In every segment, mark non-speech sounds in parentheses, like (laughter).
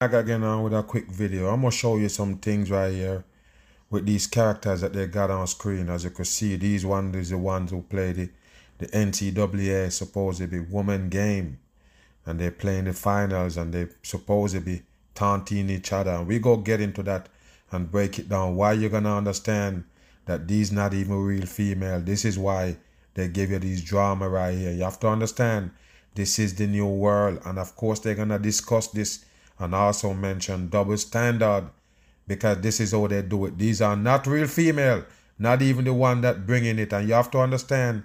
Got getting on with a quick video. I'm gonna show you some things right here with these characters that they got on screen. As you can see, these ones is the ones who play the, the NCAA supposedly woman game. And they're playing the finals and they supposedly taunting each other. And we go get into that and break it down. Why you're gonna understand that these not even real female. This is why they give you these drama right here. You have to understand this is the new world. And of course they're gonna discuss this and also mention double standard because this is how they do it. These are not real female, not even the one that bringing it. And you have to understand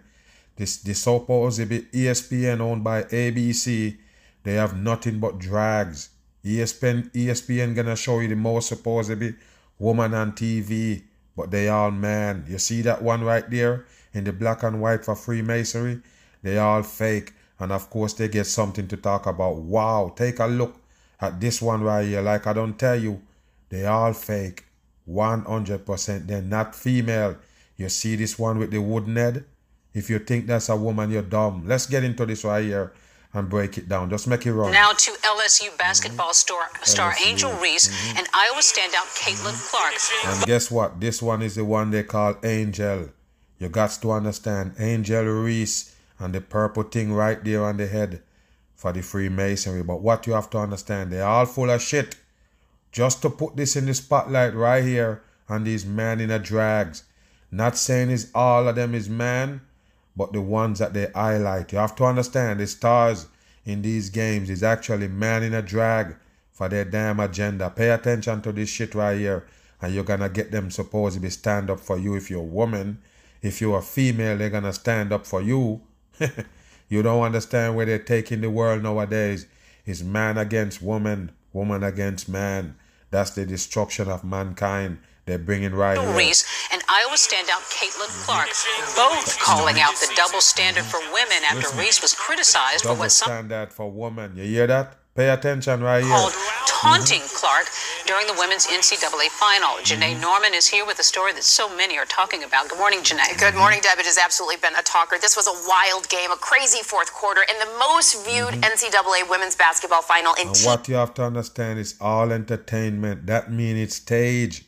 this this supposed ESPN owned by ABC. They have nothing but drags. ESPN ESPN gonna show you the most supposed to be woman on TV, but they all man. You see that one right there in the black and white for Freemasonry? They all fake. And of course they get something to talk about. Wow, take a look at this one right here. Like I don't tell you, they all fake. 100%. They're not female. You see this one with the wooden head? If you think that's a woman, you're dumb. Let's get into this right here and break it down. Just make it run. Now to LSU basketball mm-hmm. star, star LSU. Angel Reese mm-hmm. and Iowa standout Caitlin Clark. And guess what? This one is the one they call Angel. You got to understand Angel Reese and the purple thing right there on the head for the Freemasonry. But what you have to understand, they're all full of shit. Just to put this in the spotlight right here on these men in a drags. Not saying is all of them is man, but the ones that they highlight. You have to understand the stars in these games is actually man in a drag for their damn agenda. Pay attention to this shit right here, and you're gonna get them supposed to be stand up for you if you're a woman. If you're a female, they're gonna stand up for you. (laughs) You don't understand where they're taking the world nowadays. It's man against woman, woman against man. That's the destruction of mankind they're bringing right here. Reese and Iowa standout Caitlin Clark, both calling out the double standard for women after Listen, Reese was criticized for what some standard for women. You hear that? Pay attention right here taunting Clark during the women's NCAA final. Janai Norman is here with a story that so many are talking about. Good morning, Janai. Good morning, Deb. It has absolutely been a talker. This was a wild game, a crazy fourth quarter, and the most viewed mm-hmm. NCAA women's basketball final in. And what you have to understand is all entertainment. That means it's stage.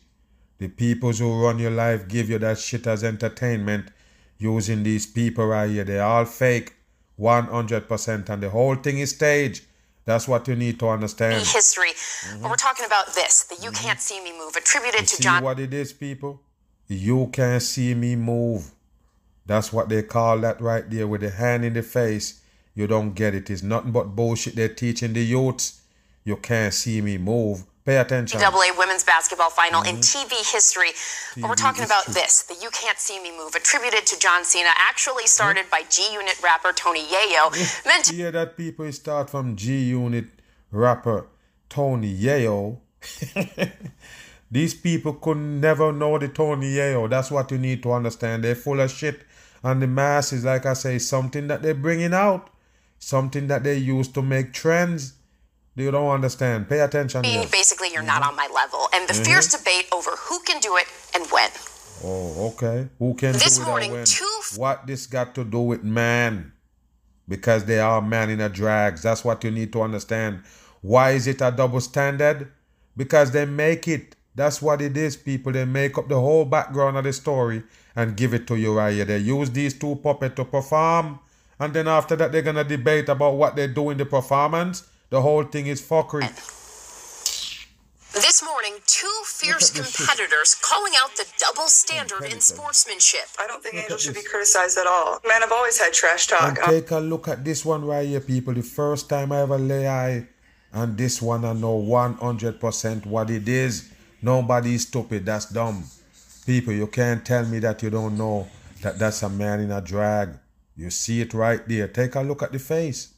The people who run your life give you that shit as entertainment using these people right here. They're all fake, 100%, and the whole thing is stage. That's what you need to understand. History. Mm-hmm. But we're talking about this, the You Can't See Me Move, attributed you to see John. what it is, people? You can't see me move. That's what they call that right there with the hand in the face. You don't get it. It's nothing but bullshit they're teaching the youths. You can't see me move. Pay attention. NCAA women's basketball final mm-hmm. in TV history. TV but we're talking about this, the You Can't See Me move, attributed to John Cena, actually started by G Unit rapper Tony Yayo. (laughs) Meant to- yeah, that people start from G Unit rapper Tony Yayo. (laughs) These people could never know the Tony Yayo. That's what you need to understand. They're full of shit. And the mass is, like I say, something that they're bringing out, something that they use to make trends you don't understand. Pay attention. Basically, you're mm-hmm. not on my level. And the mm-hmm. fierce debate over who can do it and when. Oh, okay. Who can this do it morning, and when? Two f- what this got to do with man? Because they are man in a drags. That's what you need to understand. Why is it a double standard? Because they make it. That's what it is, people. They make up the whole background of the story and give it to you right here. They use these two puppets to perform. And then after that, they're going to debate about what they do in the performance the whole thing is fuckery. This morning, two fierce competitors calling out the double standard in sportsmanship. I don't think Angel should be criticized at all. Man, I've always had trash talk. And take a look at this one right here, people. The first time I ever lay eye on this one, I know 100% what it is. Nobody is stupid. That's dumb. People, you can't tell me that you don't know that that's a man in a drag. You see it right there. Take a look at the face.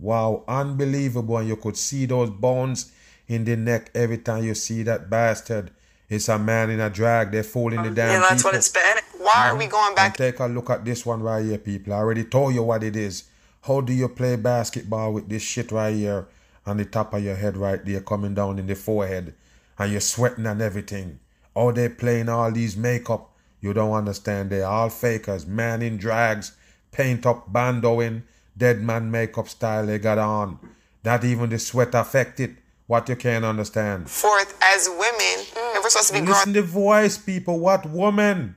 Wow, unbelievable. And you could see those bones in the neck every time you see that bastard. It's a man in a drag. They're fooling the damn Yeah, that's people. what it's been. Why are we going And back? take a look at this one right here, people. I already told you what it is. How do you play basketball with this shit right here on the top of your head right there, coming down in the forehead, and you're sweating and everything? Oh, they're playing all these makeup. You don't understand. They're all fakers, man in drags, paint up, bandoing, dead man makeup style they got on. Not even the sweat affected. What you can't understand. Fourth, as women, mm. and we're supposed to be Listen growing. the voice, people. What woman?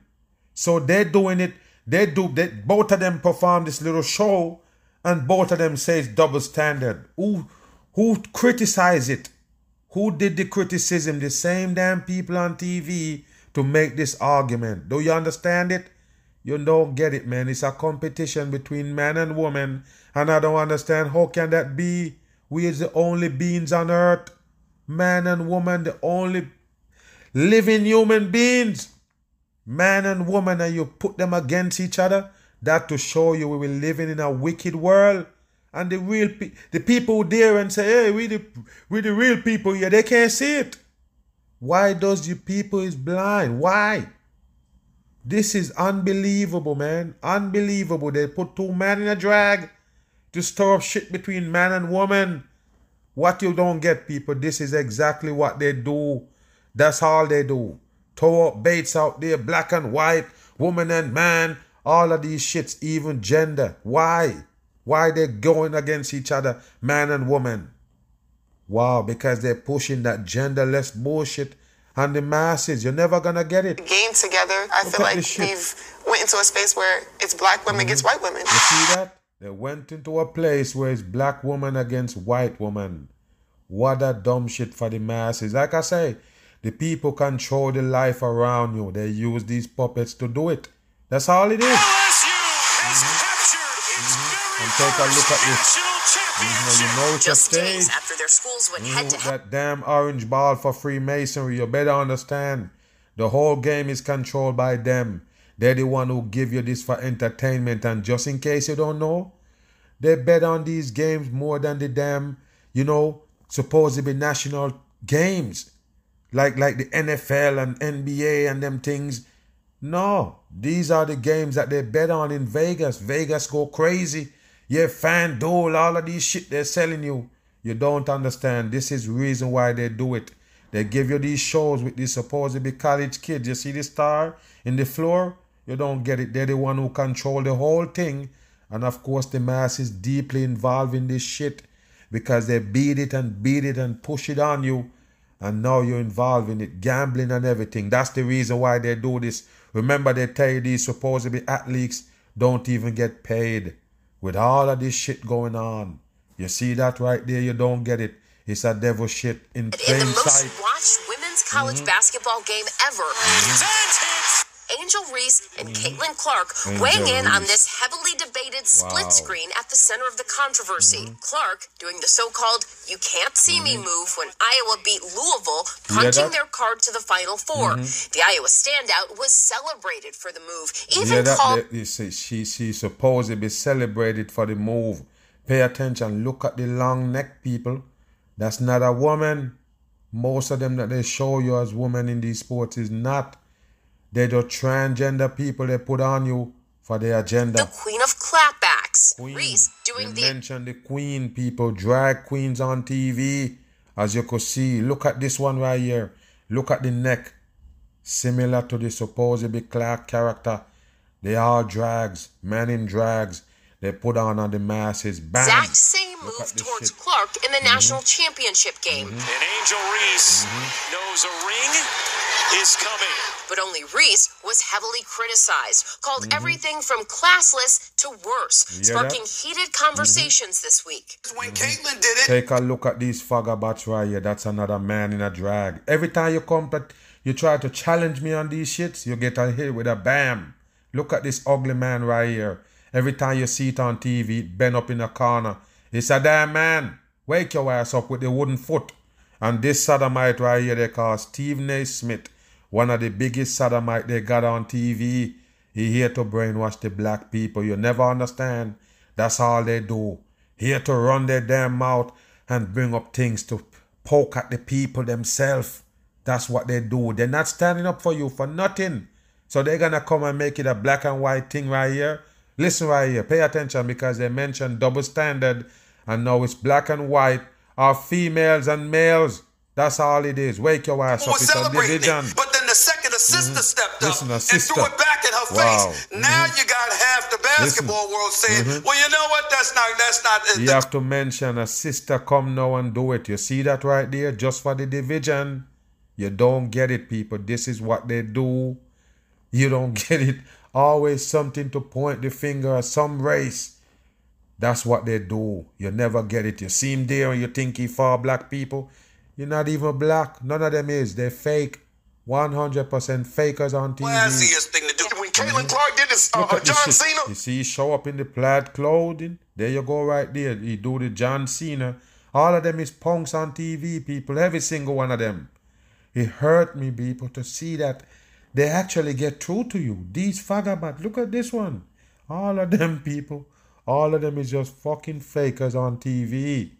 So they're doing it. They do. They both of them perform this little show, and both of them say it's double standard. Who, who criticize it? Who did the criticism? The same damn people on TV to make this argument. Do you understand it? You don't get it, man. It's a competition between man and woman, and I don't understand how can that be? We is the only beings on earth, man and woman, the only living human beings, man and woman, and you put them against each other. That to show you we were living in a wicked world. And the real pe- the people there and say, hey, we the we the real people here, they can't see it. Why does you people is blind? Why? This is unbelievable, man. Unbelievable. They put two men in a drag to stir up shit between man and woman. What you don't get, people, this is exactly what they do. That's all they do. Throw up baits out there, black and white, woman and man, all of these shits, even gender. Why? Why they going against each other, man and woman? Wow, because they're pushing that genderless bullshit on the masses. You're never gonna get it. game together. I Look feel like this we've went into a space where it's black women mm-hmm. against white women. You see that? They went into a place where it's black woman against white woman. What a dumb shit for the masses. Like I say, the people control the life around you. They use these puppets to do it. That's all it is. LSU has captured its very And take a look at this. Know, championship. you know it's a Just days stage. after their schools went head to head. that damn orange ball for Freemasonry. You better understand. The whole game is controlled by them. They're the one who give you this for entertainment. And just in case you don't know, they bet on these games more than the damn, you know, supposed to be national games. Like like the NFL and NBA and them things. No, these are the games that they bet on in Vegas. Vegas go crazy. Yeah, FanDuel, all of these shit they're selling you. You don't understand. This is reason why they do it. They give you these shows with these supposed to be college kids. You see the star in the floor? You don't get it. They're the one who control the whole thing. And of course, the mass is deeply involved in this shit because they beat it and beat it and push it on you. And now you're involved in it, gambling and everything. That's the reason why they do this. Remember, they tell you these supposed to be athletes don't even get paid with all of this shit going on. You see that right there? You don't get it. It's a devil shit in In plain the most watched women's college Mm-hmm. basketball game ever, it. Angel Reese and Caitlin Clark Mm-hmm. Angel weighing in on this heavily debated split Wow. screen at the center of the controversy. Mm-hmm. Clark doing the so-called "you can't see me" move when Iowa beat Louisville, punching their card to the Final 4 The Iowa standout was celebrated for the move, Yeah, even that, called that- you see, she she's supposed to be celebrated for the move. Pay attention. Look at the long neck, people. That's not a woman. Most of them that they show you as women in these sports is not. They're the transgender people they put on you for their agenda. the queen of clapbacks. Queen. Reese doing they the mention the queen people, drag queens on TV. As you could see, look at this one right here. Look at the neck. Similar to the supposed be Clark character. They are drags, men in drags. They put on on the masses. Bam! exact same Look move towards shit. Mm-hmm. Clark in the national championship game. And Angel Reese Mm-hmm. knows a ring is coming. But only Reese was heavily criticized, called Mm-hmm. everything from classless to worse, hear sparking that? heated conversations this week. When Caitlin did it, Take a look at these faggots right here. That's another man in a drag. Every time you come, but you try to challenge me on these shits, you get a hit with a bam. Look at this ugly man right here. Every time you see it on TV, bent up in a corner. It's a damn man. Wake your ass up with the wooden foot. And this sodomite right here, they call Stephen A. Smith, one of the biggest sodomite they got on TV. He here to brainwash the black people. You never understand. That's all they do. Here to run their damn mouth and bring up things to poke at the people themselves. That's what they do. They're not standing up for you for nothing. So they're gonna come and make it a black and white thing right here. Listen right here, pay attention because they mentioned double standard and now it's black and white are females and males. That's all it is. Wake your ass up. It's a division. it. But then the sister mm-hmm. stepped up and sister. threw it back in her Wow. face. Now mm-hmm. you got half the basketball world saying, mm-hmm. "Well, you know what? That's not. That's not." You have to mention a sister come now and do it. You see that right there? Just for the division. You don't get it, people. This is what they do. You don't (laughs) get it. Always something to point the finger at some race. That's what they do. You never get it. You see him there and you think he for black people. You're not even black. None of them is. They're fake. 100% fakers on TV. classiest thing to do. When Caitlin Clark did this, uh, Look uh, John shit. Cena, You see, he show up in the plaid clothing. There you go, right there. He do the John Cena. All of them is punks on TV, people. Every single one of them. It hurt me, people, to see that they actually get through to you. These vagabonds. Look at this one. All of them people. All of them is just fucking fakers on TV.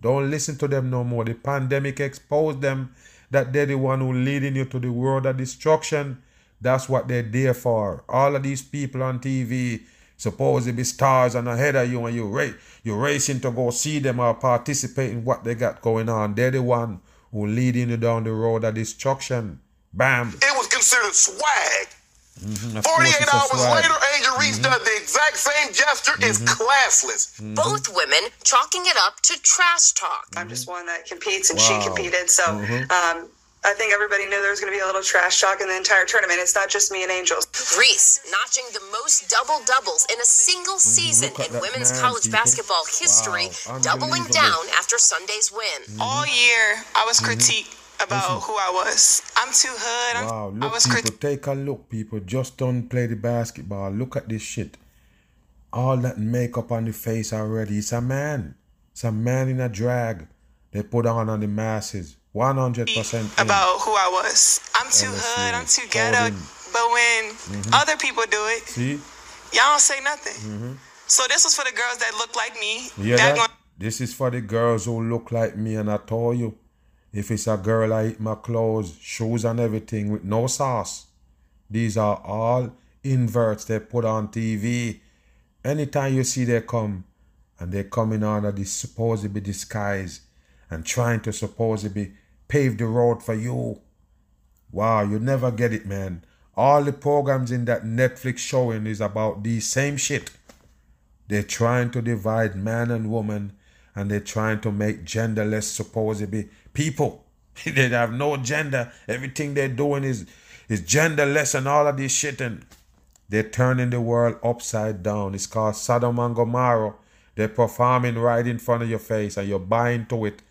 Don't listen to them no more. The pandemic exposed them that they're the one who leading you to the world of destruction. That's what they're there for. All of these people on TV supposed to be stars and ahead of you and you ra- you're racing to go see them or participate in what they got going on. They're the one who leading you down the road of destruction. Bam. it was considered swag. Mm-hmm. Of 48 course it's a hours swag. later, Angel Reese mm-hmm. does the exact same gesture. It's mm-hmm. classless. Both women chalking it up to trash talk. I'm just one that competes, and Wow. she competed. So um, I think everybody knew there was going to be a little trash talk in the entire tournament. It's not just me and Angel. Reese notching the most double doubles in a single season Mm-hmm. look in women's man, college people. basketball history, Wow, doubling down after Sunday's win. All year, I was Mm-hmm. critiqued about who I was. I'm too hood. I'm, Wow, I look, was people, critiqued. take a look, people. Just don't play the basketball. Look at this shit. All that makeup on the face already. It's a man. It's a man in a drag. They put on on the masses. 100% in. about who I was. I'm too Honestly, hood. I'm too ghetto. But when mm-hmm. other people do it, See? y'all don't say nothing. Mm-hmm. So this was for the girls that look like me. Hear that This is for the girls who look like me, and I told you. If it's a girl, I eat my clothes, shoes, and everything with no sauce. These are all inverts they put on TV. Anytime you see they come, and they coming under this supposedly disguise and trying to supposedly pave the road for you. Wow, you never get it, man. All the programs in that Netflix showing is about the same shit. They're trying to divide man and woman and they're trying to make genderless supposedly people. (laughs) they have no gender. Everything they're doing is is genderless and all of this shit and they're turning the world upside down. It's called Sodom and Gomorrah. They're performing right in front of your face and you're buying to it.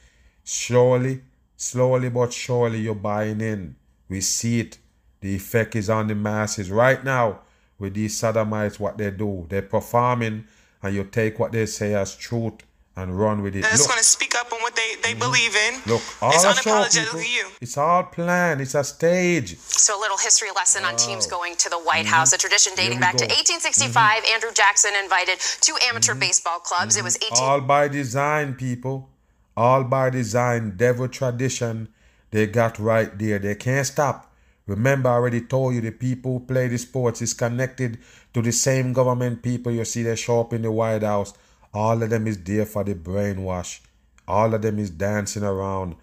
Slowly, slowly but surely you're buying in. We see it. The effect is on the masses right now with these sodomites. What they do, they're performing, and you take what they say as truth and run with it. that's Look, going to speak up on what they, they mm-hmm. believe in. look, all it's I show people, you. it's all planned. It's a stage. So a little history lesson on teams going to the White mm-hmm. House, a tradition dating we back to go. 1865. Mm-hmm. Andrew Jackson invited two amateur baseball clubs. It was 18. All by design, people. All by design. Devil tradition. They got right there. They can't stop. Remember, I already told you the people who play the sports is connected to the same government people you see they show up in the White House. All of them is there for the brainwash. All of them is dancing around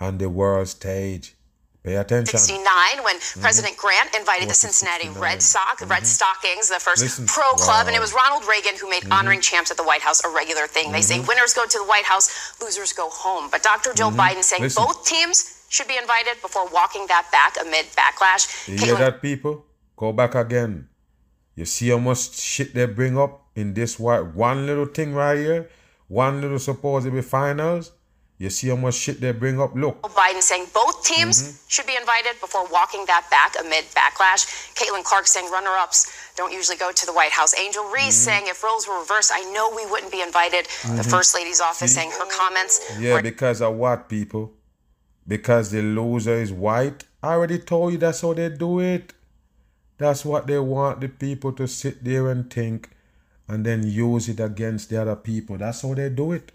on the world stage. Pay attention. 69 when mm-hmm. President Grant invited the Cincinnati 69. Red Sox, Red mm-hmm. Stockings, the first Listen, pro club, and it was Ronald Reagan who made mm-hmm. honoring champs at the White House a regular thing. They say winners go to the White House, losers go home. But Dr. Joe Biden saying Listen. both teams should be invited before walking that back amid backlash. You hear that, people? Go back again. You see how much shit they bring up in this white one little thing right here, one little supposedly finals. You see how much shit they bring up. Look, Biden saying both teams mm-hmm. should be invited before walking that back amid backlash. Caitlin Clark saying runner ups don't usually go to the White House. Angel Reese mm-hmm. saying if roles were reversed, I know we wouldn't be invited. The mm-hmm. First Lady's office saying her comments yeah, were because of what, people? Because the loser is white. I already told you that's how they do it. That's what they want the people to sit there and think and then use it against the other people. That's how they do it.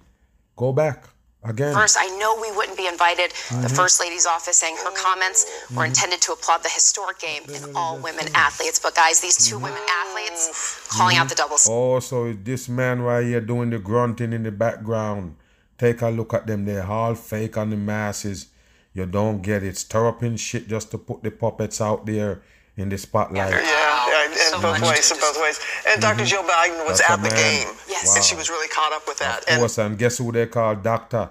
Go back. Again. First, I know we wouldn't be invited. The mm-hmm. First Lady's office saying her comments were mm-hmm. intended to applaud the historic game and mm-hmm. all women athletes. But guys, these two women athletes calling out the double Oh, so this man right here doing the grunting in the background. Take a look at them. They're all fake on the masses. You don't get it. Stirring shit just to put the puppets out there in the spotlight. Yeah, So both much ways, in both ways. And doctor mm-hmm. Jill Biden was That's at the man. game, Yes. and she was really caught up with that. Of And course, and guess who they call doctor?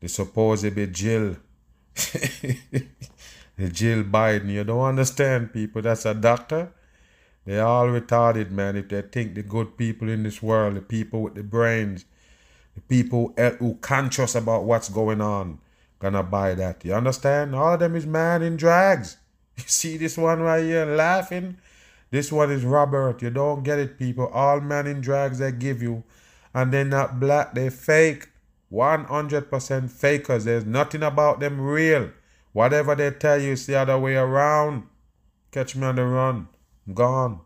The supposed be Jill. (laughs) the Jill Biden. You don't understand, people. That's a doctor. They all retarded, man. If they think the good people in this world, the people with the brains, the people who who conscious about what's going on, gonna buy that. You understand? All of them is man in drags. (laughs) You see this one right here laughing? This one is Robert. You don't get it, people. All men in drags they give you, and they're not black. They're fake. 100% fakers. There's nothing about them real. Whatever they tell you, it's the other way around. Catch me on the run. I'm gone.